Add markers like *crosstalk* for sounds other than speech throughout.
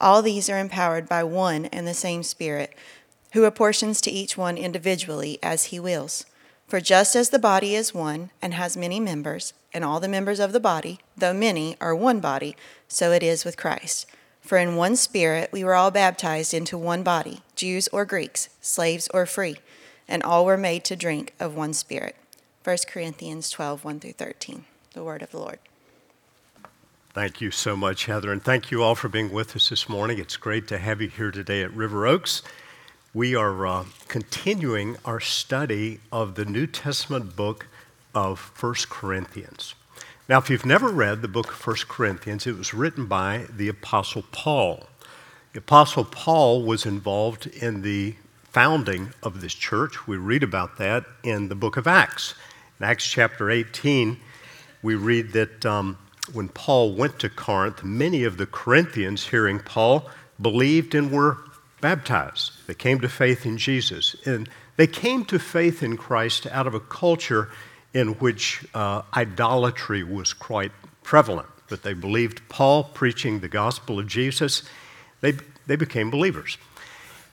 All these are empowered by one and the same Spirit, who apportions to each one individually as he wills. For just as the body is one and has many members, and all the members of the body, though many, are one body, so it is with Christ. For in one Spirit we were all baptized into one body, Jews or Greeks, slaves or free, and all were made to drink of one Spirit. 1 Corinthians 12 1 through 13. The word of the Lord. Thank you so much, Heather, and thank you all for being with us this morning. It's great to have you here today at River Oaks. We are uh, continuing our study of the New Testament book of First Corinthians. Now, if you've never read the book of First Corinthians, it was written by the Apostle Paul. The Apostle Paul was involved in the founding of this church. We read about that in the book of Acts. In Acts chapter 18, we read that. Um, when Paul went to Corinth, many of the Corinthians, hearing Paul, believed and were baptized. They came to faith in Jesus. And they came to faith in Christ out of a culture in which uh, idolatry was quite prevalent. But they believed Paul preaching the gospel of Jesus, they, they became believers.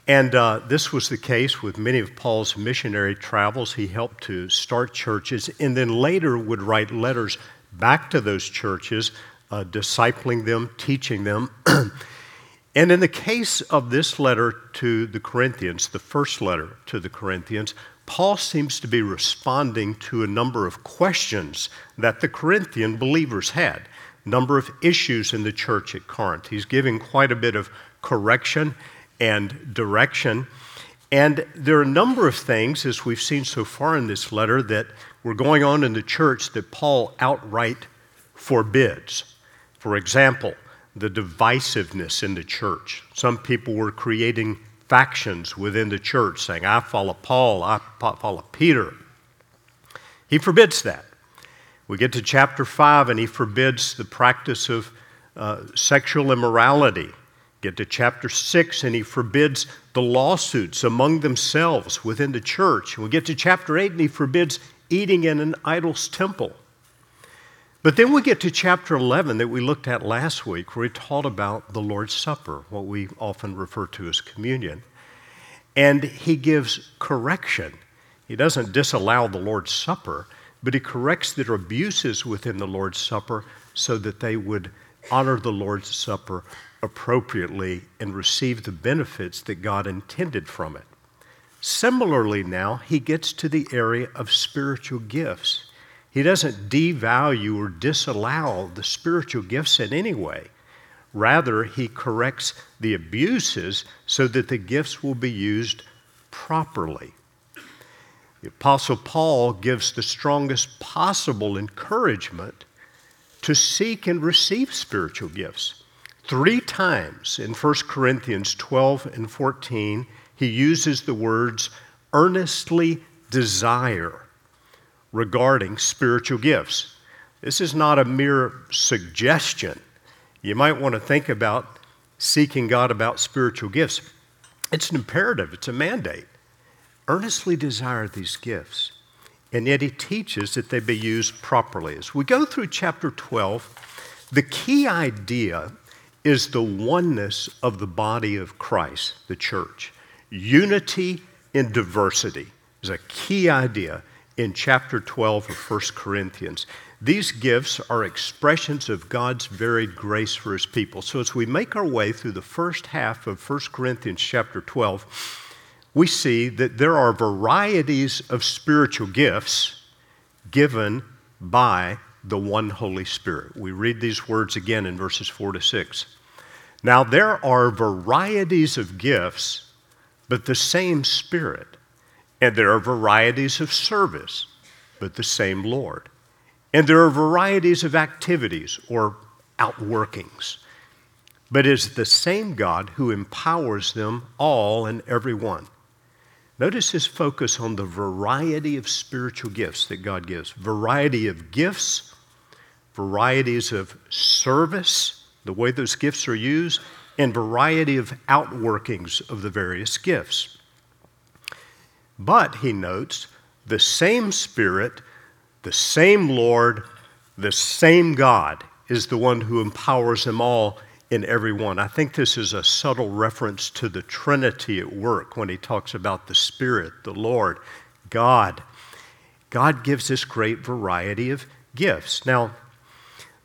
And uh, this was the case with many of Paul's missionary travels. He helped to start churches and then later would write letters back to those churches, uh, discipling them, teaching them. *clears throat* and in the case of this letter to the Corinthians, the first letter to the Corinthians, Paul seems to be responding to a number of questions that the Corinthian believers had, number of issues in the church at Corinth. He's giving quite a bit of correction and direction. And there are a number of things, as we've seen so far in this letter, that were going on in the church that Paul outright forbids. For example, the divisiveness in the church. Some people were creating factions within the church, saying, I follow Paul, I follow Peter. He forbids that. We get to chapter 5, and he forbids the practice of uh, sexual immorality. Get to chapter 6, and he forbids the lawsuits among themselves within the church. We get to chapter 8, and he forbids eating in an idol's temple. But then we get to chapter 11 that we looked at last week, where he taught about the Lord's Supper, what we often refer to as communion. And he gives correction. He doesn't disallow the Lord's Supper, but he corrects the abuses within the Lord's Supper so that they would honor the Lord's Supper appropriately and receive the benefits that God intended from it. Similarly, now, he gets to the area of spiritual gifts. He doesn't devalue or disallow the spiritual gifts in any way. Rather, he corrects the abuses so that the gifts will be used properly. The Apostle Paul gives the strongest possible encouragement to seek and receive spiritual gifts. Three times in 1 Corinthians 12 and 14, he uses the words earnestly desire regarding spiritual gifts. This is not a mere suggestion. You might want to think about seeking God about spiritual gifts. It's an imperative, it's a mandate. Earnestly desire these gifts. And yet he teaches that they be used properly. As we go through chapter 12, the key idea is the oneness of the body of Christ, the church. Unity in diversity is a key idea in chapter 12 of 1 Corinthians. These gifts are expressions of God's varied grace for his people. So as we make our way through the first half of 1 Corinthians chapter 12, we see that there are varieties of spiritual gifts given by the one Holy Spirit. We read these words again in verses 4 to 6. Now, there are varieties of gifts, but the same Spirit. And there are varieties of service, but the same Lord. And there are varieties of activities or outworkings, but it's the same God who empowers them all and every one. Notice his focus on the variety of spiritual gifts that God gives variety of gifts, varieties of service, the way those gifts are used, and variety of outworkings of the various gifts. But, he notes, the same Spirit the same Lord, the same God is the one who empowers them all in every one. I think this is a subtle reference to the Trinity at work when he talks about the Spirit, the Lord, God. God gives this great variety of gifts. Now,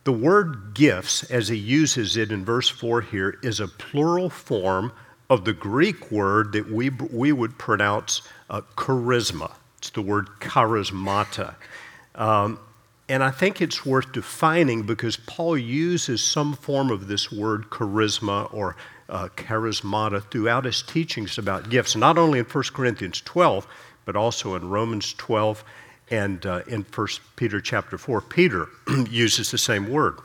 the word gifts, as he uses it in verse 4 here, is a plural form of the Greek word that we, we would pronounce uh, charisma. It's the word charismata. Um, and I think it's worth defining because Paul uses some form of this word charisma or uh, charismata throughout his teachings about gifts, not only in 1 Corinthians 12, but also in Romans 12 and uh, in 1 Peter chapter 4. Peter *clears throat* uses the same word.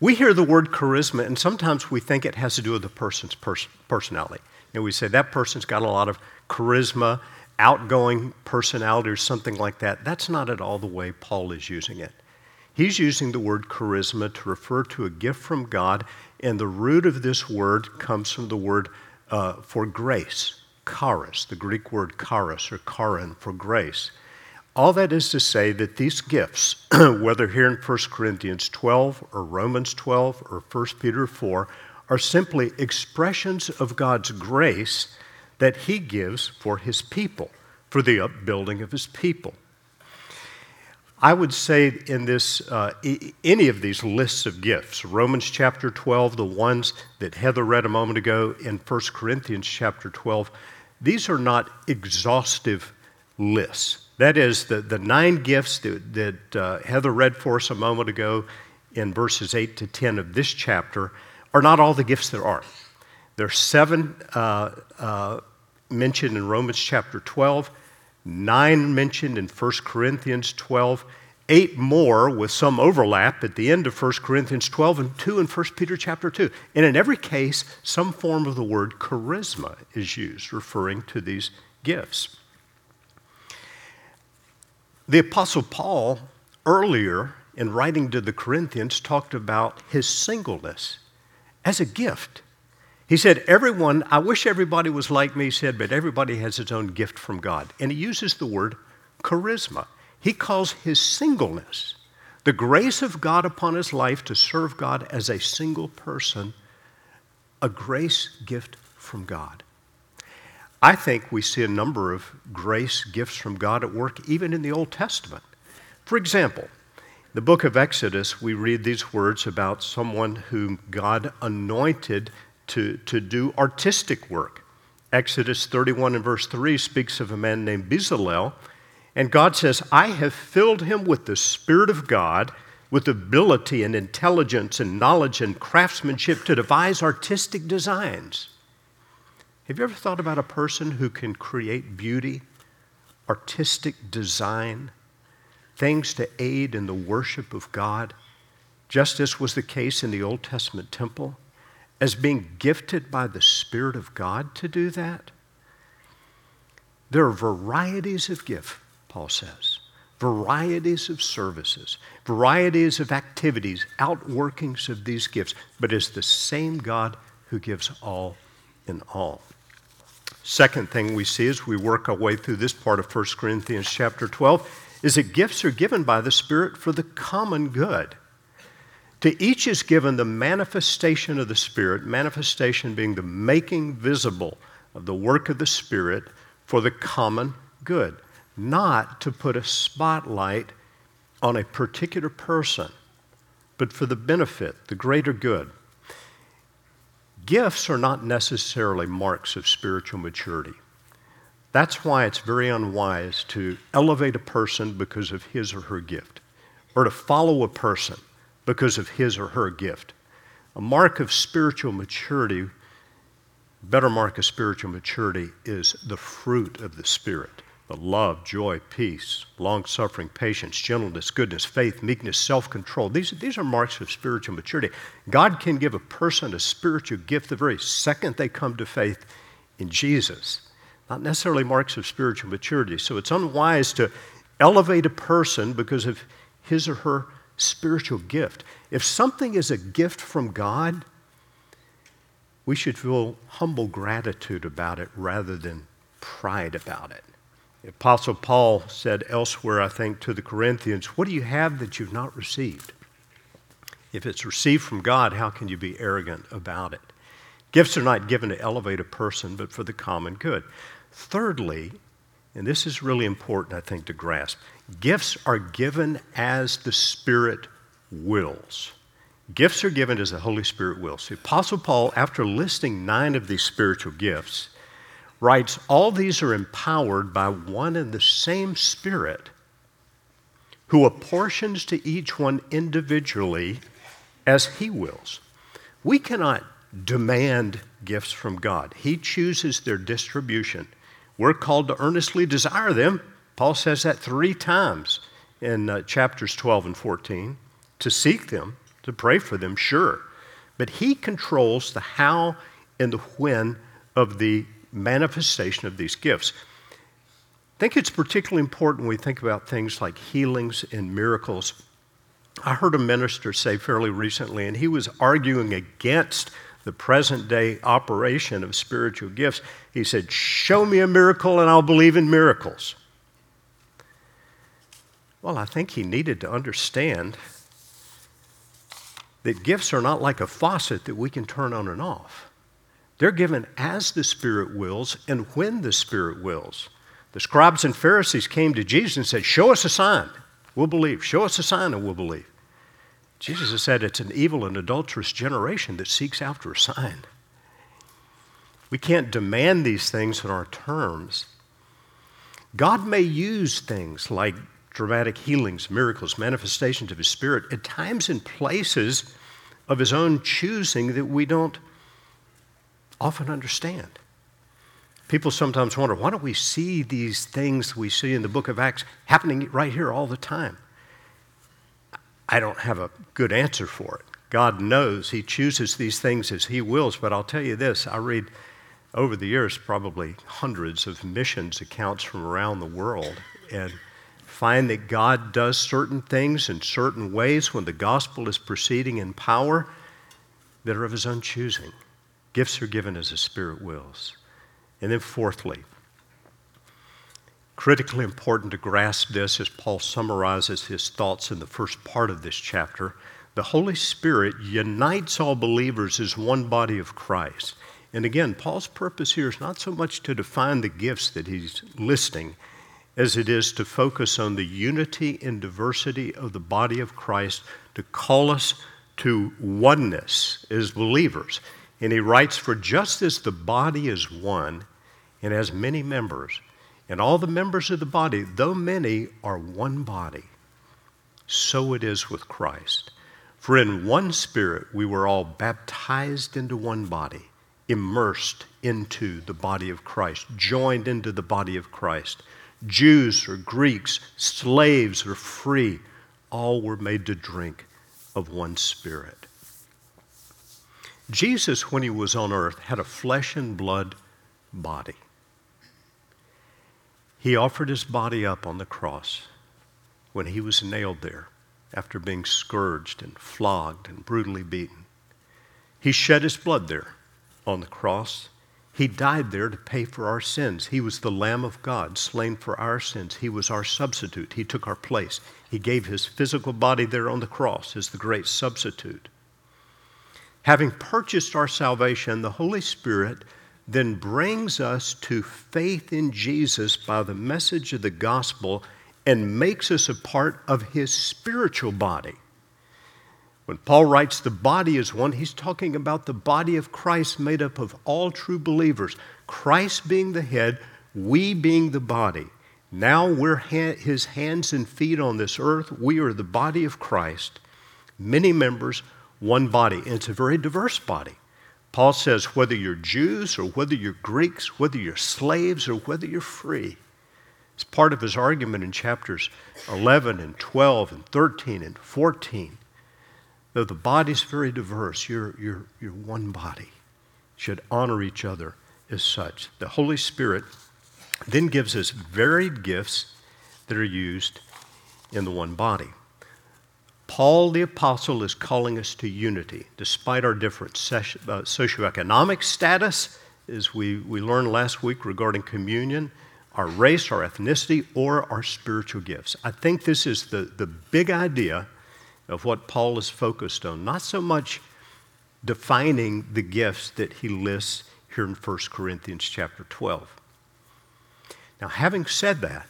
We hear the word charisma, and sometimes we think it has to do with the person's pers- personality. And we say that person's got a lot of charisma outgoing personality or something like that. That's not at all the way Paul is using it. He's using the word charisma to refer to a gift from God, and the root of this word comes from the word uh, for grace, charis, the Greek word charis or charin for grace. All that is to say that these gifts, *clears throat* whether here in 1 Corinthians 12 or Romans 12 or 1 Peter 4, are simply expressions of God's grace that he gives for his people, for the upbuilding of his people. I would say in this, uh, any of these lists of gifts, Romans chapter 12, the ones that Heather read a moment ago in 1 Corinthians chapter 12, these are not exhaustive lists. That is, the, the nine gifts that, that uh, Heather read for us a moment ago in verses 8 to 10 of this chapter are not all the gifts there are. There are seven uh, uh mentioned in Romans chapter 12, nine mentioned in 1 Corinthians 12, eight more with some overlap at the end of 1 Corinthians 12, and two in 1 Peter chapter 2. And in every case, some form of the word charisma is used, referring to these gifts. The Apostle Paul, earlier in writing to the Corinthians, talked about his singleness as a gift. He said, Everyone, I wish everybody was like me, he said, but everybody has its own gift from God. And he uses the word charisma. He calls his singleness, the grace of God upon his life to serve God as a single person, a grace gift from God. I think we see a number of grace gifts from God at work even in the Old Testament. For example, the book of Exodus, we read these words about someone whom God anointed to, to do artistic work. Exodus 31 and verse 3 speaks of a man named Bezalel, and God says, I have filled him with the Spirit of God, with ability and intelligence and knowledge and craftsmanship to devise artistic designs. Have you ever thought about a person who can create beauty, artistic design, things to aid in the worship of God, just as was the case in the Old Testament temple? as being gifted by the Spirit of God to do that? There are varieties of gift, Paul says, varieties of services, varieties of activities, outworkings of these gifts, but it's the same God who gives all in all. Second thing we see as we work our way through this part of 1 Corinthians chapter 12 is that gifts are given by the Spirit for the common good. To each is given the manifestation of the Spirit, manifestation being the making visible of the work of the Spirit for the common good, not to put a spotlight on a particular person, but for the benefit, the greater good. Gifts are not necessarily marks of spiritual maturity. That's why it's very unwise to elevate a person because of his or her gift, or to follow a person because of his or her gift. A mark of spiritual maturity, better mark of spiritual maturity, is the fruit of the Spirit love, joy, peace, long suffering, patience, gentleness, goodness, faith, meekness, self control. These, these are marks of spiritual maturity. God can give a person a spiritual gift the very second they come to faith in Jesus, not necessarily marks of spiritual maturity. So it's unwise to elevate a person because of his or her spiritual gift. If something is a gift from God, we should feel humble gratitude about it rather than pride about it. Apostle Paul said elsewhere, I think, to the Corinthians, What do you have that you've not received? If it's received from God, how can you be arrogant about it? Gifts are not given to elevate a person, but for the common good. Thirdly, and this is really important, I think, to grasp gifts are given as the Spirit wills. Gifts are given as the Holy Spirit wills. The Apostle Paul, after listing nine of these spiritual gifts, writes, All these are empowered by one and the same Spirit who apportions to each one individually as he wills. We cannot demand gifts from God, He chooses their distribution. We're called to earnestly desire them. Paul says that three times in uh, chapters 12 and 14 to seek them, to pray for them, sure. But He controls the how and the when of the manifestation of these gifts. I think it's particularly important when we think about things like healings and miracles. I heard a minister say fairly recently, and he was arguing against the present day operation of spiritual gifts. He said, Show me a miracle and I'll believe in miracles. Well, I think he needed to understand that gifts are not like a faucet that we can turn on and off. They're given as the Spirit wills and when the Spirit wills. The scribes and Pharisees came to Jesus and said, Show us a sign, we'll believe. Show us a sign and we'll believe. Jesus has said it's an evil and adulterous generation that seeks after a sign. We can't demand these things on our terms. God may use things like dramatic healings, miracles, manifestations of His Spirit at times and places of His own choosing that we don't often understand. People sometimes wonder why don't we see these things we see in the book of Acts happening right here all the time? I don't have a good answer for it. God knows He chooses these things as He wills, but I'll tell you this I read over the years probably hundreds of missions accounts from around the world and find that God does certain things in certain ways when the gospel is proceeding in power that are of His own choosing. Gifts are given as the Spirit wills. And then, fourthly, critically important to grasp this as Paul summarizes his thoughts in the first part of this chapter. The Holy Spirit unites all believers as one body of Christ. And again, Paul's purpose here is not so much to define the gifts that he's listing as it is to focus on the unity and diversity of the body of Christ, to call us to oneness as believers. And he writes, For just as the body is one and has many members, and all the members of the body, though many, are one body, so it is with Christ. For in one spirit we were all baptized into one body, immersed into the body of Christ, joined into the body of Christ. Jews or Greeks, slaves or free, all were made to drink of one spirit. Jesus, when he was on earth, had a flesh and blood body. He offered his body up on the cross when he was nailed there after being scourged and flogged and brutally beaten. He shed his blood there on the cross. He died there to pay for our sins. He was the Lamb of God, slain for our sins. He was our substitute. He took our place. He gave his physical body there on the cross as the great substitute. Having purchased our salvation, the Holy Spirit then brings us to faith in Jesus by the message of the gospel and makes us a part of his spiritual body. When Paul writes the body is one, he's talking about the body of Christ made up of all true believers. Christ being the head, we being the body. Now we're ha- his hands and feet on this earth. We are the body of Christ, many members, one body. And it's a very diverse body. Paul says whether you're Jews or whether you're Greeks, whether you're slaves or whether you're free. It's part of his argument in chapters 11 and 12 and 13 and 14. Though the body's very diverse, you're, you're, you're one body. should honor each other as such. The Holy Spirit then gives us varied gifts that are used in the one body. Paul the Apostle is calling us to unity despite our different uh, socioeconomic status, as we, we learned last week regarding communion, our race, our ethnicity, or our spiritual gifts. I think this is the, the big idea of what Paul is focused on, not so much defining the gifts that he lists here in 1 Corinthians chapter 12. Now, having said that,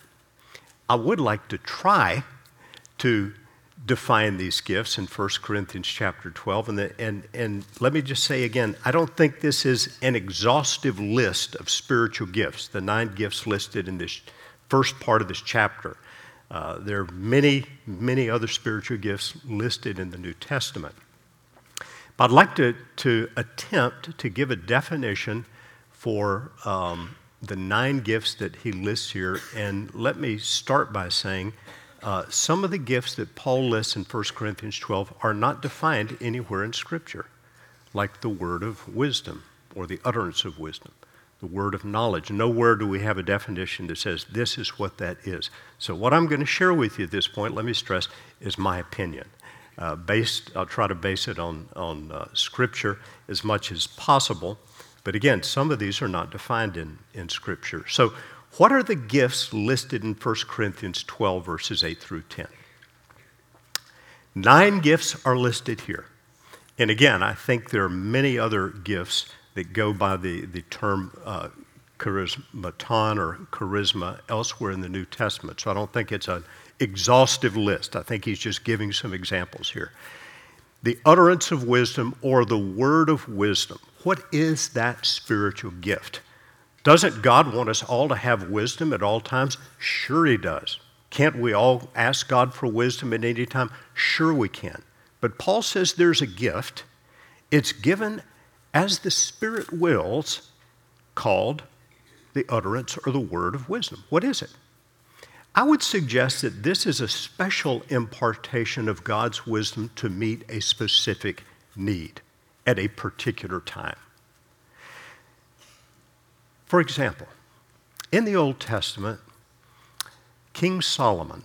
I would like to try to define these gifts in 1 Corinthians chapter 12. And, the, and, and let me just say again, I don't think this is an exhaustive list of spiritual gifts, the nine gifts listed in this first part of this chapter. Uh, there are many, many other spiritual gifts listed in the New Testament. But I'd like to, to attempt to give a definition for um, the nine gifts that he lists here. And let me start by saying uh, some of the gifts that Paul lists in 1 Corinthians 12 are not defined anywhere in Scripture, like the word of wisdom or the utterance of wisdom, the word of knowledge. Nowhere do we have a definition that says this is what that is. So, what I'm going to share with you at this point, let me stress, is my opinion. Uh, based, I'll try to base it on, on uh, Scripture as much as possible. But again, some of these are not defined in, in Scripture. So, what are the gifts listed in 1 Corinthians 12, verses 8 through 10? Nine gifts are listed here. And again, I think there are many other gifts that go by the, the term uh, charismaton or charisma elsewhere in the New Testament. So I don't think it's an exhaustive list. I think he's just giving some examples here. The utterance of wisdom or the word of wisdom. What is that spiritual gift? Doesn't God want us all to have wisdom at all times? Sure, He does. Can't we all ask God for wisdom at any time? Sure, we can. But Paul says there's a gift. It's given as the Spirit wills, called the utterance or the word of wisdom. What is it? I would suggest that this is a special impartation of God's wisdom to meet a specific need at a particular time. For example, in the Old Testament, King Solomon,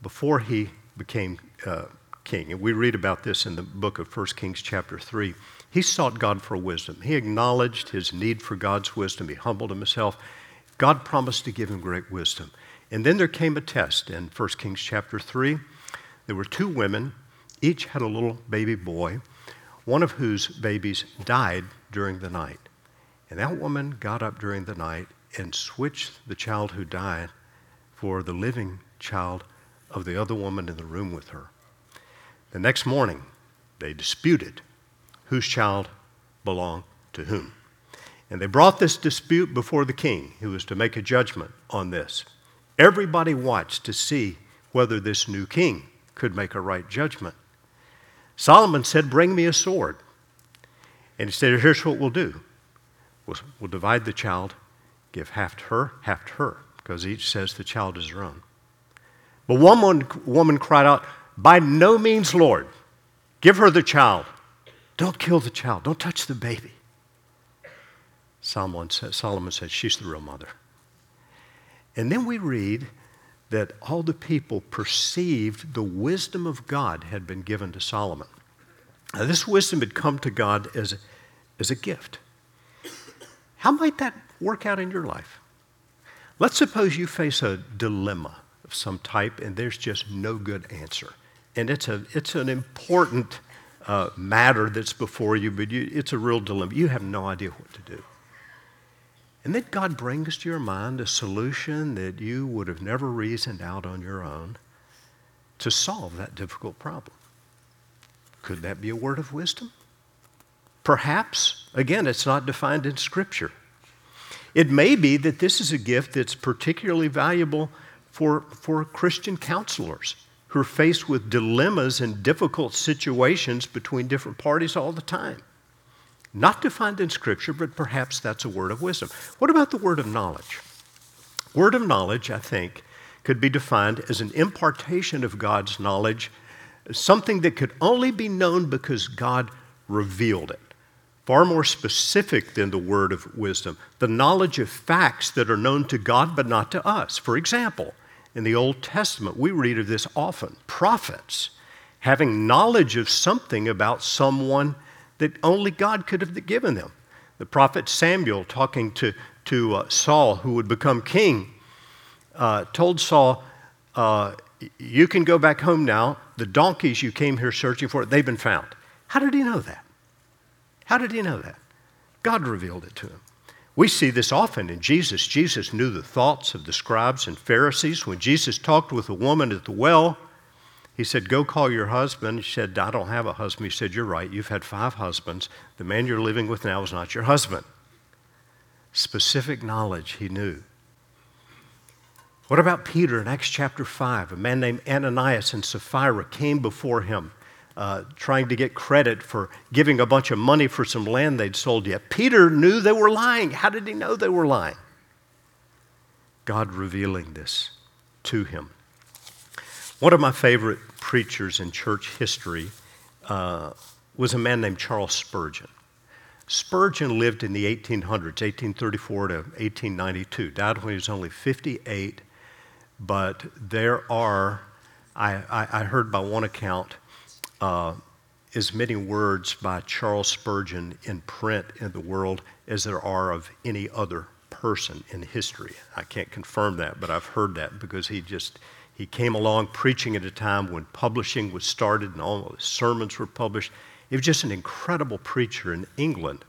before he became uh, king, and we read about this in the book of 1 Kings, chapter 3, he sought God for wisdom. He acknowledged his need for God's wisdom. He humbled himself. God promised to give him great wisdom. And then there came a test in 1 Kings, chapter 3. There were two women, each had a little baby boy, one of whose babies died during the night. And that woman got up during the night and switched the child who died for the living child of the other woman in the room with her. The next morning, they disputed whose child belonged to whom. And they brought this dispute before the king, who was to make a judgment on this. Everybody watched to see whether this new king could make a right judgment. Solomon said, Bring me a sword. And he said, Here's what we'll do We'll, we'll divide the child, give half to her, half to her, because each says the child is her own. But one woman, woman cried out, By no means, Lord, give her the child. Don't kill the child. Don't touch the baby. Solomon said, Solomon said, She's the real mother. And then we read that all the people perceived the wisdom of God had been given to Solomon. Now, this wisdom had come to God as as a gift. How might that work out in your life? Let's suppose you face a dilemma of some type and there's just no good answer. And it's, a, it's an important uh, matter that's before you, but you, it's a real dilemma. You have no idea what to do. And then God brings to your mind a solution that you would have never reasoned out on your own to solve that difficult problem. Could that be a word of wisdom? Perhaps. Again, it's not defined in Scripture. It may be that this is a gift that's particularly valuable for, for Christian counselors who are faced with dilemmas and difficult situations between different parties all the time. Not defined in Scripture, but perhaps that's a word of wisdom. What about the word of knowledge? Word of knowledge, I think, could be defined as an impartation of God's knowledge, something that could only be known because God revealed it. Far more specific than the word of wisdom, the knowledge of facts that are known to God but not to us. For example, in the Old Testament, we read of this often prophets having knowledge of something about someone that only God could have given them. The prophet Samuel, talking to, to uh, Saul, who would become king, uh, told Saul, uh, You can go back home now. The donkeys you came here searching for, they've been found. How did he know that? How did he know that? God revealed it to him. We see this often in Jesus. Jesus knew the thoughts of the scribes and Pharisees. When Jesus talked with a woman at the well, he said, Go call your husband. She said, I don't have a husband. He said, You're right. You've had five husbands. The man you're living with now is not your husband. Specific knowledge he knew. What about Peter in Acts chapter 5? A man named Ananias and Sapphira came before him. Uh, trying to get credit for giving a bunch of money for some land they'd sold yet. Peter knew they were lying. How did he know they were lying? God revealing this to him. One of my favorite preachers in church history uh, was a man named Charles Spurgeon. Spurgeon lived in the 1800s, 1834 to 1892, died when he was only 58. But there are, I, I, I heard by one account, uh, as many words by Charles Spurgeon in print in the world as there are of any other person in history. I can't confirm that, but I've heard that because he just he came along preaching at a time when publishing was started and all his sermons were published. He was just an incredible preacher in England,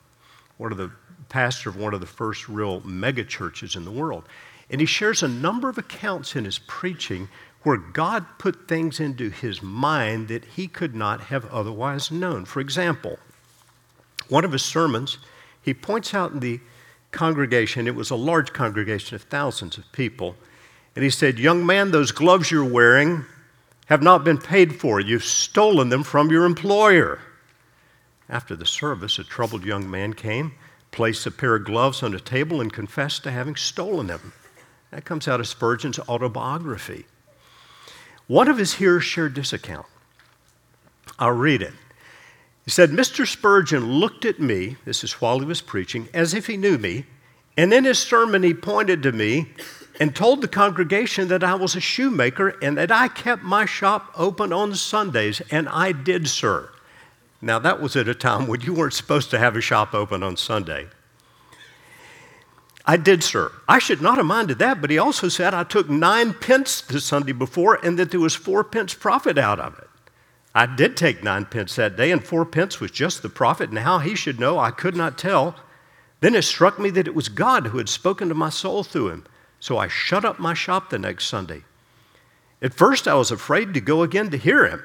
one of the pastor of one of the first real mega churches in the world. And he shares a number of accounts in his preaching where God put things into his mind that he could not have otherwise known. For example, one of his sermons, he points out in the congregation, it was a large congregation of thousands of people, and he said, Young man, those gloves you're wearing have not been paid for. You've stolen them from your employer. After the service, a troubled young man came, placed a pair of gloves on a table, and confessed to having stolen them. That comes out of Spurgeon's autobiography. One of his hearers shared this account. I'll read it. He said, Mr. Spurgeon looked at me, this is while he was preaching, as if he knew me, and in his sermon he pointed to me and told the congregation that I was a shoemaker and that I kept my shop open on Sundays, and I did, sir. Now, that was at a time when you weren't supposed to have a shop open on Sunday. I did, sir. I should not have minded that, but he also said I took nine pence the Sunday before and that there was four pence profit out of it. I did take nine pence that day, and four pence was just the profit, and how he should know I could not tell. Then it struck me that it was God who had spoken to my soul through him. So I shut up my shop the next Sunday. At first, I was afraid to go again to hear him,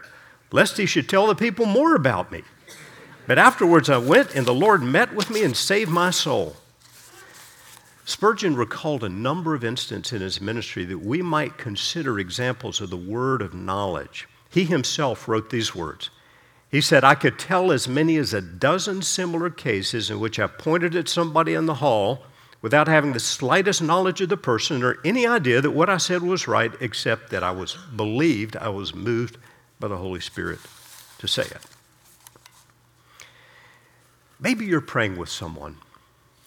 lest he should tell the people more about me. But afterwards, I went, and the Lord met with me and saved my soul. Spurgeon recalled a number of instances in his ministry that we might consider examples of the word of knowledge. He himself wrote these words. He said, I could tell as many as a dozen similar cases in which I pointed at somebody in the hall without having the slightest knowledge of the person or any idea that what I said was right, except that I was believed, I was moved by the Holy Spirit to say it. Maybe you're praying with someone.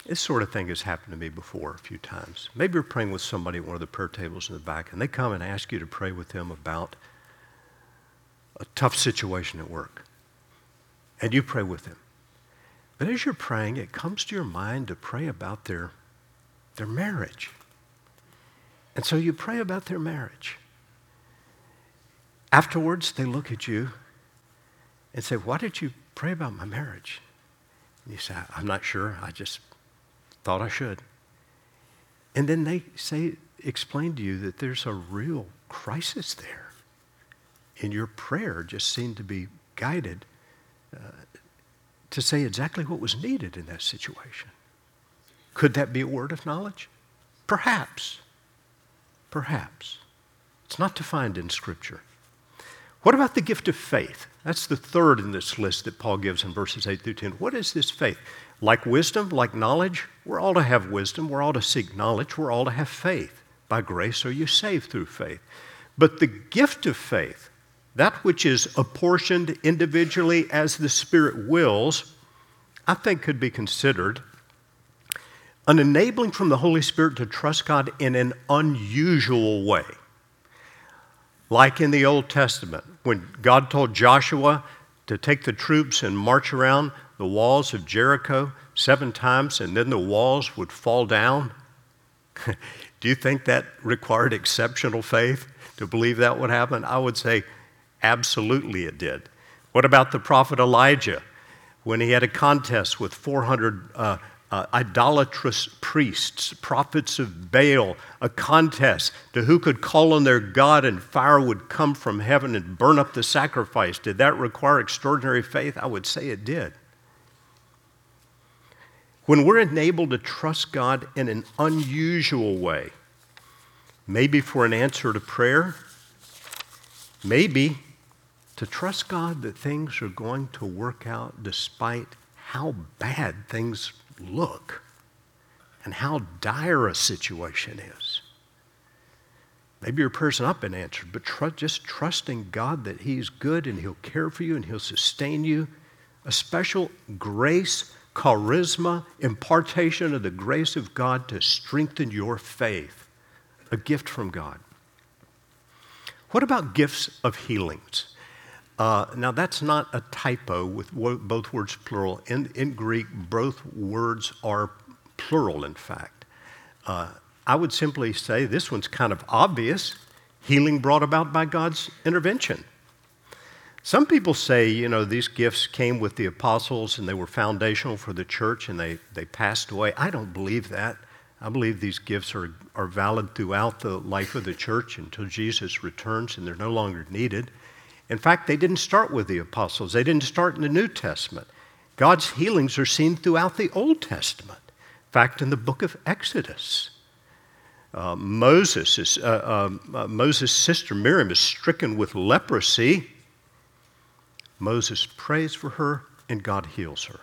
This sort of thing has happened to me before a few times. Maybe you're praying with somebody at one of the prayer tables in the back, and they come and ask you to pray with them about a tough situation at work. And you pray with them. But as you're praying, it comes to your mind to pray about their their marriage. And so you pray about their marriage. Afterwards, they look at you and say, Why did you pray about my marriage? And you say, I'm not sure. I just thought I should. And then they say, explain to you that there's a real crisis there. And your prayer just seemed to be guided uh, to say exactly what was needed in that situation. Could that be a word of knowledge? Perhaps. Perhaps. It's not defined in Scripture. What about the gift of faith? That's the third in this list that Paul gives in verses 8 through 10. What is this faith? Like wisdom, like knowledge, we're all to have wisdom, we're all to seek knowledge, we're all to have faith. By grace are you saved through faith. But the gift of faith, that which is apportioned individually as the Spirit wills, I think could be considered an enabling from the Holy Spirit to trust God in an unusual way. Like in the Old Testament, when God told Joshua to take the troops and march around the walls of Jericho seven times and then the walls would fall down. *laughs* Do you think that required exceptional faith to believe that would happen? I would say absolutely it did. What about the prophet Elijah when he had a contest with 400 uh, uh, idolatrous priests, prophets of Baal, a contest to who could call on their God and fire would come from heaven and burn up the sacrifice. Did that require extraordinary faith? I would say it did. When we're enabled to trust God in an unusual way, maybe for an answer to prayer, maybe to trust God that things are going to work out despite how bad things look and how dire a situation is. Maybe your prayer's not been answered, but tr- just trusting God that He's good and He'll care for you and He'll sustain you. A special grace charisma, impartation of the grace of God to strengthen your faith, a gift from God. What about gifts of healings? Uh, now, that's not a typo with both words plural. In, in Greek, both words are plural, in fact. Uh, I would simply say this one's kind of obvious healing brought about by God's intervention. Some people say, you know, these gifts came with the apostles and they were foundational for the church and they, they passed away. I don't believe that. I believe these gifts are, are valid throughout the life of the church until Jesus returns and they're no longer needed. In fact, they didn't start with the apostles, they didn't start in the New Testament. God's healings are seen throughout the Old Testament. In fact, in the book of Exodus, uh, Moses, is, uh, um, uh, Moses' sister Miriam is stricken with leprosy Moses prays for her, and God heals her.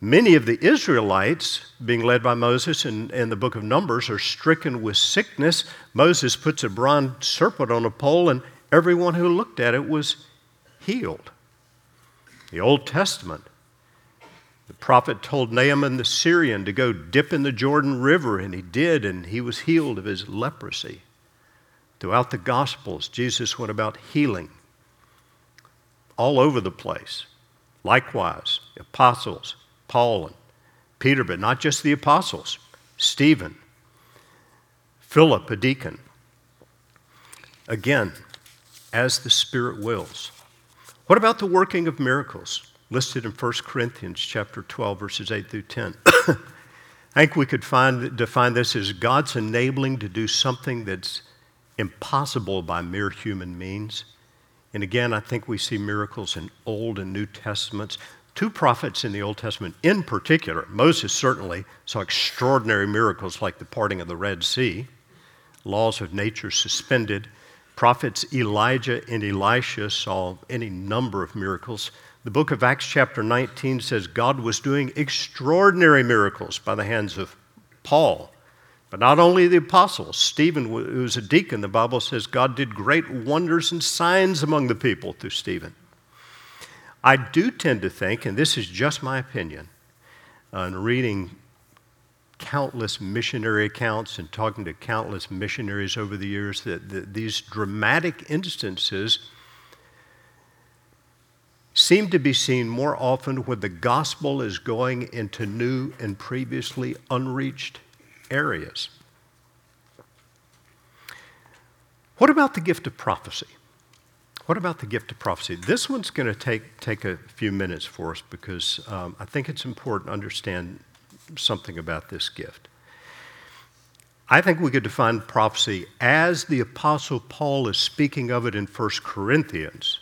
Many of the Israelites, being led by Moses in, in the book of Numbers, are stricken with sickness. Moses puts a bronze serpent on a pole, and everyone who looked at it was healed. The Old Testament, the prophet told Naaman the Syrian to go dip in the Jordan River, and he did, and he was healed of his leprosy. Throughout the Gospels, Jesus went about healing all over the place. Likewise, apostles, Paul and Peter, but not just the apostles, Stephen, Philip, a deacon. Again, as the Spirit wills. What about the working of miracles listed in 1 Corinthians chapter 12 verses 8 through 10? *coughs* I think we could find, define this as God's enabling to do something that's impossible by mere human means. And again, I think we see miracles in Old and New Testaments. Two prophets in the Old Testament, in particular, Moses certainly saw extraordinary miracles like the parting of the Red Sea, laws of nature suspended. Prophets Elijah and Elisha saw any number of miracles. The book of Acts, chapter 19, says God was doing extraordinary miracles by the hands of Paul but not only the apostles, Stephen, who was a deacon, the Bible says God did great wonders and signs among the people through Stephen. I do tend to think, and this is just my opinion, on reading countless missionary accounts and talking to countless missionaries over the years, that, that these dramatic instances seem to be seen more often when the gospel is going into new and previously unreached areas. What about the gift of prophecy? What about the gift of prophecy? This one's going to take, take a few minutes for us because um, I think it's important to understand something about this gift. I think we could define prophecy as the Apostle Paul is speaking of it in 1 Corinthians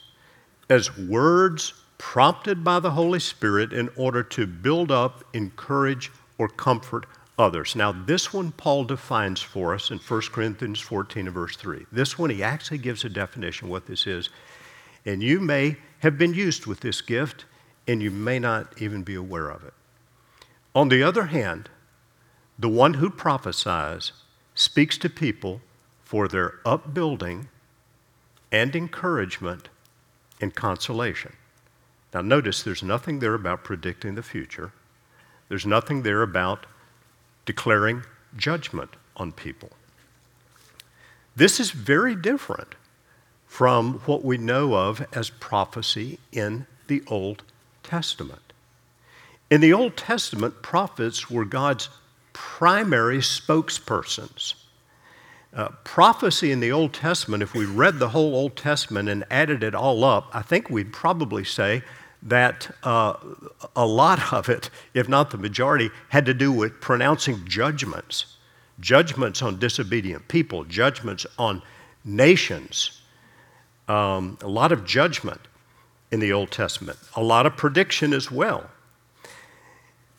as words prompted by the Holy Spirit in order to build up, encourage, or comfort others. Now, this one Paul defines for us in 1 Corinthians 14 and verse 3. This one he actually gives a definition what this is. And you may have been used with this gift, and you may not even be aware of it. On the other hand, the one who prophesies speaks to people for their upbuilding and encouragement and consolation. Now, notice there's nothing there about predicting the future, there's nothing there about declaring judgment on people. This is very different from what we know of as prophecy in the Old Testament. In the Old Testament, prophets were God's primary spokespersons. Uh, prophecy in the Old Testament, if we read the whole Old Testament and added it all up, I think we'd probably say that uh, a lot of it, if not the majority, had to do with pronouncing judgments judgments on disobedient people, judgments on nations. Um, a lot of judgment in the Old Testament, a lot of prediction as well.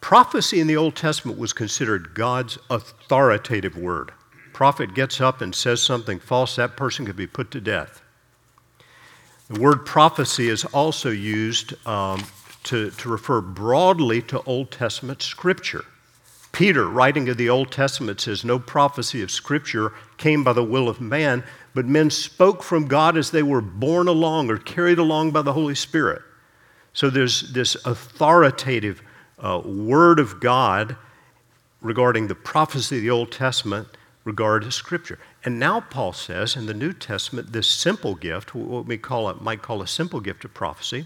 Prophecy in the Old Testament was considered God's authoritative word. Prophet gets up and says something false, that person could be put to death. The word prophecy is also used um, to, to refer broadly to Old Testament scripture. Peter, writing of the Old Testament, says, No prophecy of scripture came by the will of man, but men spoke from God as they were borne along or carried along by the Holy Spirit. So there's this authoritative uh, word of God regarding the prophecy of the Old Testament regarding Scripture. And now Paul says in the New Testament, this simple gift, what we call it, might call a simple gift of prophecy,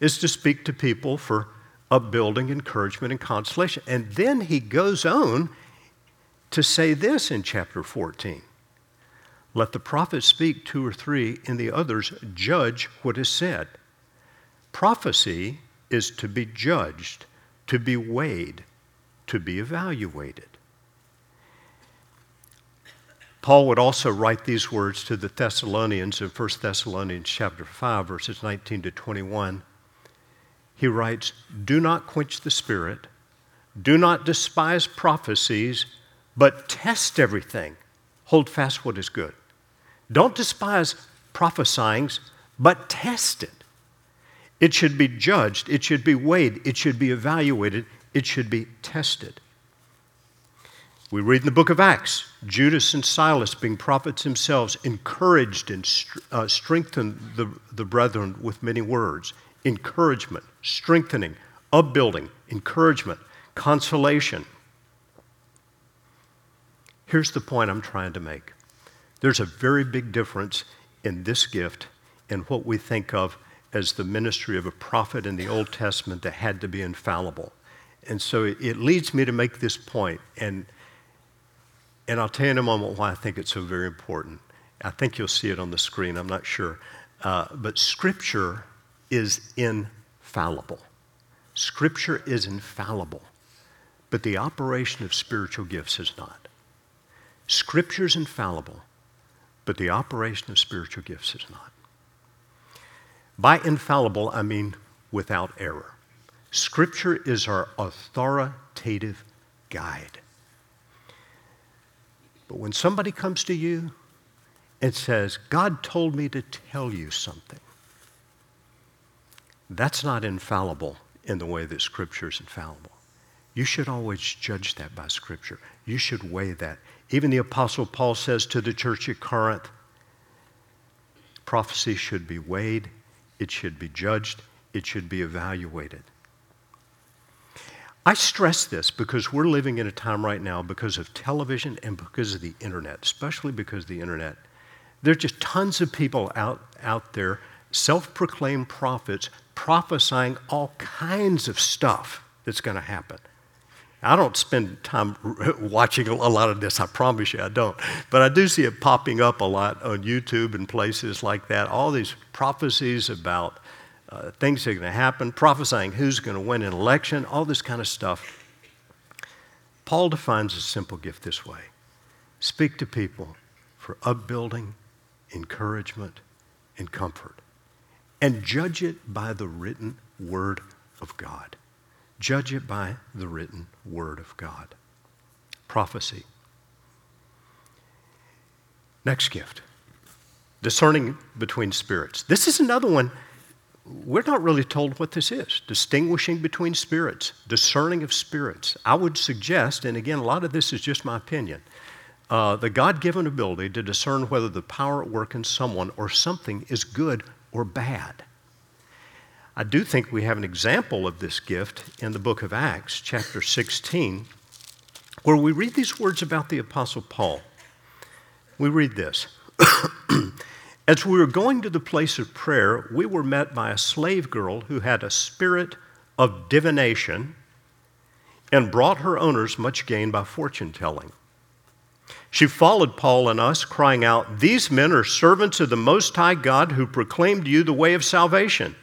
is to speak to people for upbuilding, encouragement, and consolation. And then he goes on to say this in chapter 14 Let the prophet speak two or three, and the others judge what is said. Prophecy is to be judged, to be weighed, to be evaluated. Paul would also write these words to the Thessalonians in 1 Thessalonians chapter 5 verses 19 to 21. He writes, "Do not quench the spirit, do not despise prophecies, but test everything. Hold fast what is good. Don't despise prophesying, but test it. It should be judged, it should be weighed, it should be evaluated, it should be tested. We read in the book of Acts Judas and Silas, being prophets themselves, encouraged and uh, strengthened the, the brethren with many words. Encouragement, strengthening, upbuilding, encouragement, consolation. Here's the point I'm trying to make there's a very big difference in this gift and what we think of as the ministry of a prophet in the Old Testament that had to be infallible. And so it, it leads me to make this point, and, and I'll tell you in a moment why I think it's so very important. I think you'll see it on the screen, I'm not sure. Uh, but Scripture is infallible. Scripture is infallible, but the operation of spiritual gifts is not. Scripture is infallible, but the operation of spiritual gifts is not. By infallible, I mean without error. Scripture is our authoritative guide. But when somebody comes to you and says, God told me to tell you something, that's not infallible in the way that Scripture is infallible. You should always judge that by Scripture. You should weigh that. Even the Apostle Paul says to the church at Corinth, prophecy should be weighed it should be judged, it should be evaluated. I stress this because we're living in a time right now because of television and because of the internet, especially because of the internet. There are just tons of people out, out there, self proclaimed prophets, prophesying all kinds of stuff that's going to happen. I don't spend time *laughs* watching a lot of this, I promise you I don't. But I do see it popping up a lot on YouTube and places like that. All these prophecies about uh, things are going to happen, prophesying who's going to win an election, all this kind of stuff. Paul defines a simple gift this way speak to people for upbuilding, encouragement, and comfort, and judge it by the written word of God. Judge it by the written word of God. Prophecy. Next gift discerning between spirits. This is another one. We're not really told what this is distinguishing between spirits, discerning of spirits. I would suggest, and again, a lot of this is just my opinion, uh, the God given ability to discern whether the power at work in someone or something is good or bad. I do think we have an example of this gift in the book of Acts, chapter 16, where we read these words about the Apostle Paul. We read this *coughs* As we were going to the place of prayer, we were met by a slave girl who had a spirit of divination and brought her owners much gain by fortune telling. She followed Paul and us, crying out, These men are servants of the Most High God who proclaimed you the way of salvation.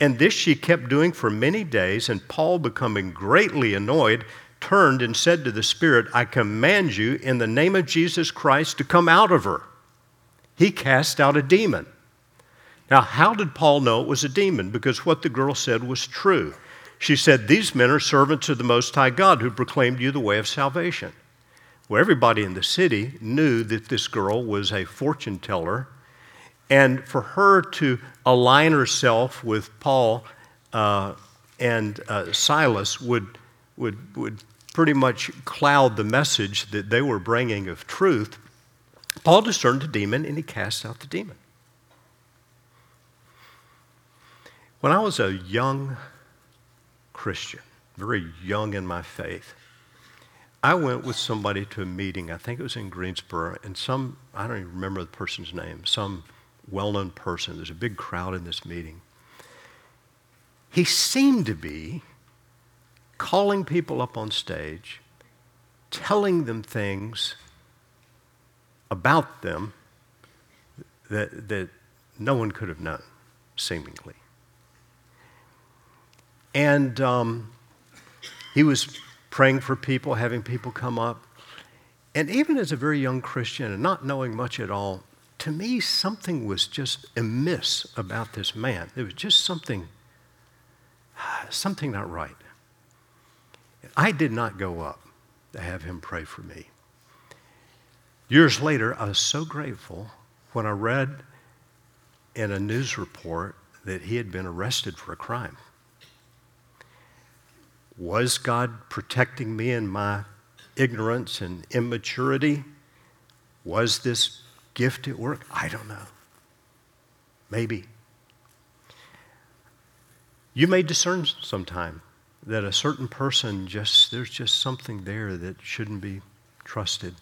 And this she kept doing for many days, and Paul, becoming greatly annoyed, turned and said to the Spirit, I command you in the name of Jesus Christ to come out of her. He cast out a demon. Now, how did Paul know it was a demon? Because what the girl said was true. She said, These men are servants of the Most High God who proclaimed you the way of salvation. Well, everybody in the city knew that this girl was a fortune teller. And for her to align herself with Paul uh, and uh, Silas would, would, would pretty much cloud the message that they were bringing of truth Paul discerned a demon and he cast out the demon. When I was a young Christian, very young in my faith, I went with somebody to a meeting, I think it was in Greensboro, and some, I don't even remember the person's name, some well known person. There's a big crowd in this meeting. He seemed to be calling people up on stage, telling them things about them that, that no one could have known, seemingly. And um, he was praying for people, having people come up. And even as a very young Christian and not knowing much at all, to me, something was just amiss about this man. There was just something, *sighs* something not right. I did not go up to have him pray for me. Years later, I was so grateful when I read in a news report that he had been arrested for a crime. Was God protecting me in my ignorance and immaturity? Was this gift at work? I don't know. Maybe. You may discern sometime that a certain person just, there's just something there that shouldn't be trusted.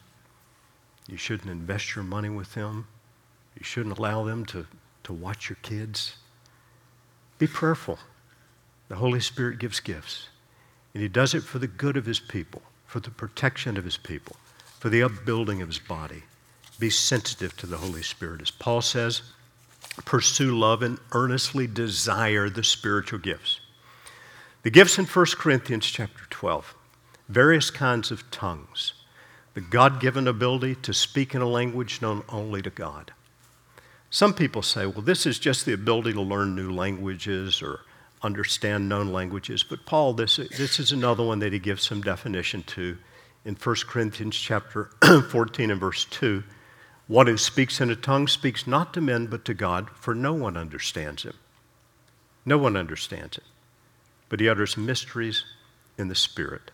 You shouldn't invest your money with them. You shouldn't allow them to, to watch your kids. Be prayerful. The Holy Spirit gives gifts, and He does it for the good of His people, for the protection of His people, for the upbuilding of His body. Be sensitive to the Holy Spirit. As Paul says, pursue love and earnestly desire the spiritual gifts. The gifts in 1 Corinthians chapter 12, various kinds of tongues the God given ability to speak in a language known only to God. Some people say, well, this is just the ability to learn new languages or understand known languages. But Paul, this, this is another one that he gives some definition to in 1 Corinthians chapter *clears throat* 14 and verse 2. One who speaks in a tongue speaks not to men but to God, for no one understands him. No one understands him. But he utters mysteries in the Spirit.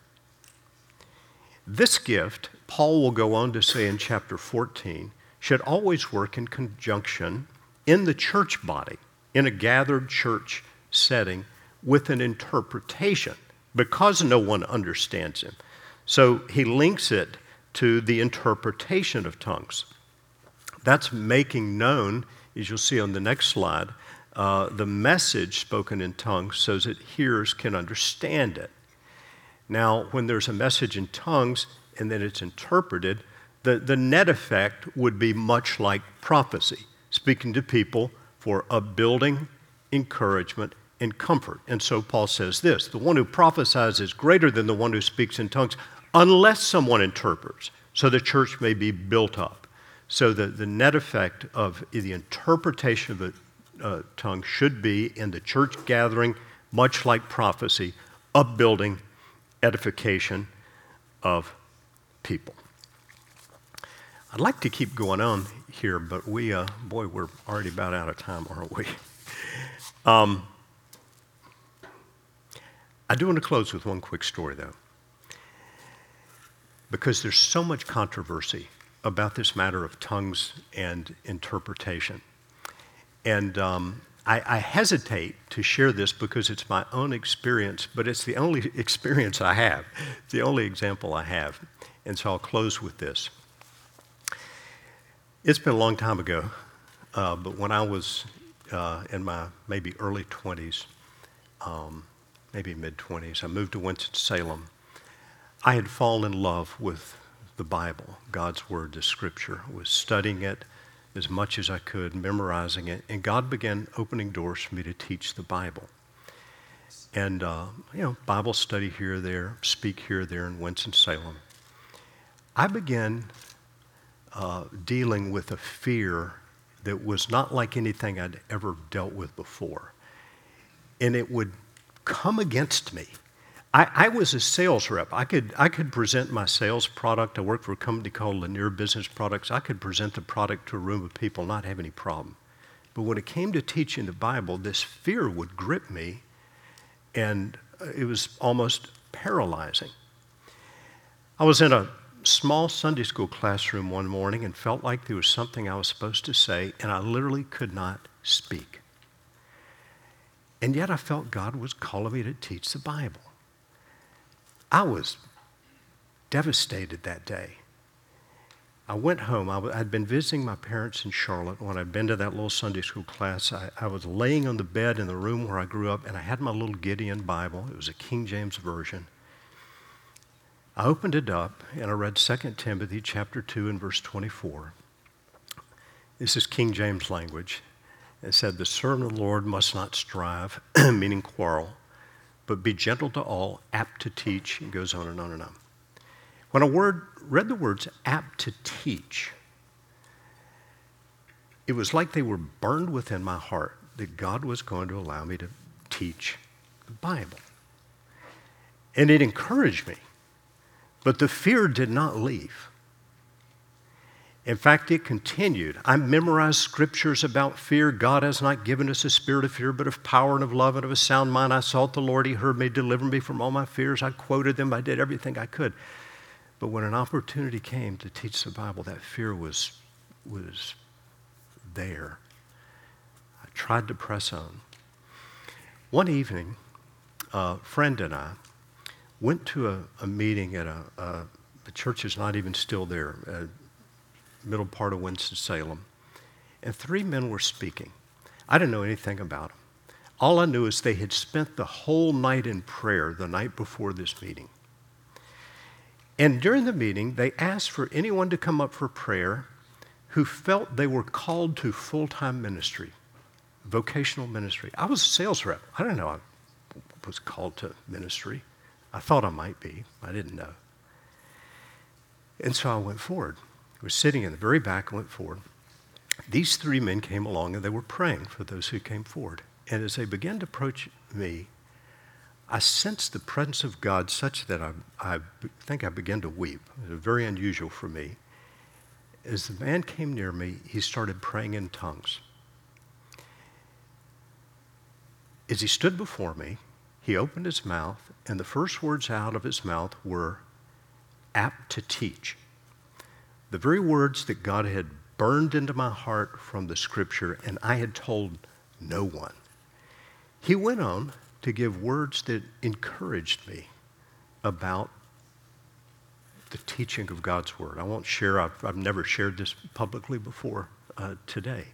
This gift, Paul will go on to say in chapter 14, should always work in conjunction in the church body, in a gathered church setting, with an interpretation because no one understands him. So he links it to the interpretation of tongues. That's making known, as you'll see on the next slide, uh, the message spoken in tongues so that hearers can understand it. Now, when there's a message in tongues and then it's interpreted, the, the net effect would be much like prophecy, speaking to people for upbuilding, encouragement, and comfort. And so Paul says this the one who prophesies is greater than the one who speaks in tongues unless someone interprets, so the church may be built up. So the, the net effect of the interpretation of a uh, tongue should be in the church gathering, much like prophecy, upbuilding, edification of people. I'd like to keep going on here, but we, uh, boy, we're already about out of time, aren't we? Um, I do want to close with one quick story, though, because there's so much controversy about this matter of tongues and interpretation. And um, I, I, hesitate to share this because it's my own experience, but it's the only *laughs* experience I have, the only example I have. And so I'll close with this. It's been a long time ago, uh, but when I was uh, in my maybe early 20s, um, maybe mid 20s, I moved to Winston-Salem. I had fallen in love with the Bible, God's Word, the Scripture, I was studying it as much as I could, memorizing it, and God began opening doors for me to teach the Bible. And, uh, you know, Bible study here, there, speak here, there in Winston-Salem. I began uh, dealing with a fear that was not like anything I'd ever dealt with before. And it would come against me. I, I, was a sales rep. I could, I could present my sales product. I worked for a company called Lanier Business Products. I could present the product to a room of people, not have any problem. But when it came to teaching the Bible, this fear would grip me, and uh, it was almost paralyzing. I was in a small Sunday school classroom one morning and felt like there was something I was supposed to say, and I literally could not speak. And yet I felt God was calling me to teach the Bible. I was devastated that day. I went home. I had been visiting my parents in Charlotte. When I'd been to that little Sunday school class, I, I, was laying on the bed in the room where I grew up, and I had my little Gideon Bible. It was a King James Version. I opened it up, and I read 2 Timothy chapter 2 and verse 24. This is King James language. It said, The servant of the Lord must not strive, *clears throat* meaning quarrel but be gentle to all, apt to teach. It goes on and on and on. When I word, read the words apt to teach, it was like they were burned within my heart that God was going to allow me to teach the Bible. And it encouraged me, but the fear did not leave. In fact, it continued. I memorized scriptures about fear. God has not given us a spirit of fear, but of power and of love and of a sound mind. I sought the Lord. He heard me, delivered me from all my fears. I quoted them. I did everything I could. But when an opportunity came to teach the Bible, that fear was, was there. I tried to press on. One evening, a friend and I went to a, a meeting at a, a, the church is not even still there, uh, middle part of Winston-Salem, and three men were speaking. I didn't know anything about them. All I knew is they had spent the whole night in prayer the night before this meeting. And during the meeting, they asked for anyone to come up for prayer who felt they were called to full time ministry, vocational ministry. I was a sales rep. I didn't know I was called to ministry. I thought I might be, I didn't know. And so I went forward was sitting in the very back and went forward. These three men came along and they were praying for those who came forward. And as they began to approach me, I sensed the presence of God such that I, I think I began to weep. It was very unusual for me. As the man came near me, he started praying in tongues. As he stood before me, he opened his mouth, and the first words out of his mouth were apt to teach the very words that God had burned into my heart from the scripture, and I had told no one. He went on to give words that encouraged me about the teaching of God's word. I won't share, I've, I've never shared this publicly before uh, today.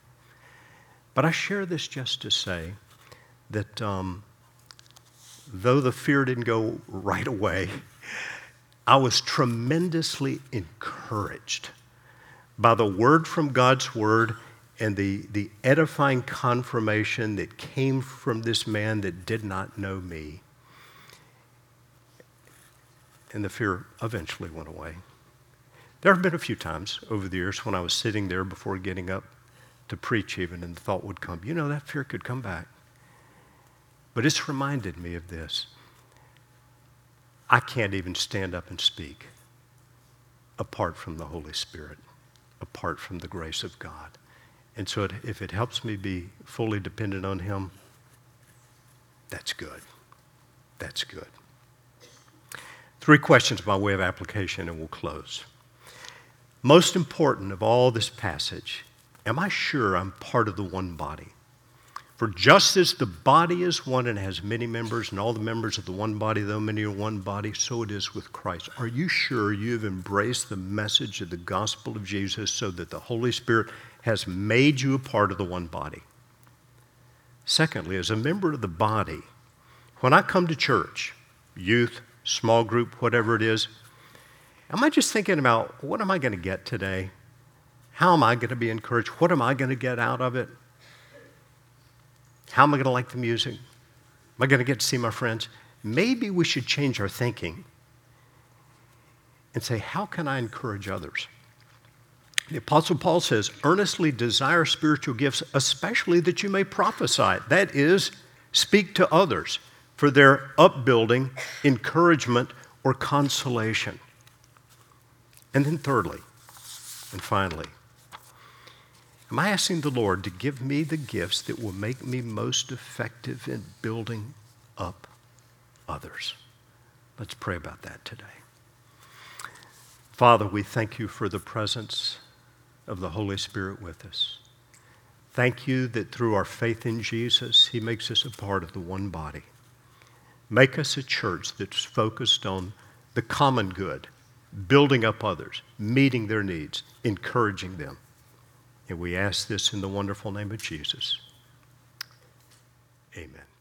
But I share this just to say that um, though the fear didn't go right away, I was tremendously encouraged by the word from God's word and the, the edifying confirmation that came from this man that did not know me. and the fear eventually went away. There have been a few times over the years when I was sitting there before getting up to preach, even, and the thought would come, you know, that fear could come back. But it's reminded me of this. I can't even stand up and speak apart from the Holy Spirit, apart from the grace of God. And so, it, if it helps me be fully dependent on Him, that's good. That's good. Three questions by way of application, and we'll close. Most important of all this passage, am I sure I'm part of the one body? For just as the body is one and has many members, and all the members of the one body, though many are one body, so it is with Christ. Are you sure you have embraced the message of the gospel of Jesus so that the Holy Spirit has made you a part of the one body? Secondly, as a member of the body, when I come to church, youth, small group, whatever it is, am I just thinking about what am I going to get today? How am I going to be encouraged? What am I going to get out of it? How am I going to like the music? Am I going to get to see my friends? Maybe we should change our thinking and say, how can I encourage others? The Apostle Paul says, earnestly desire spiritual gifts, especially that you may prophesy. That is, speak to others for their upbuilding, encouragement, or consolation. And then, thirdly, and finally, Am I asking the Lord to give me the gifts that will make me most effective in building up others? Let's pray about that today. Father, we thank you for the presence of the Holy Spirit with us. Thank you that through our faith in Jesus, He makes us a part of the one body. Make us a church that's focused on the common good, building up others, meeting their needs, encouraging them. And we ask this in the wonderful name of Jesus. Amen.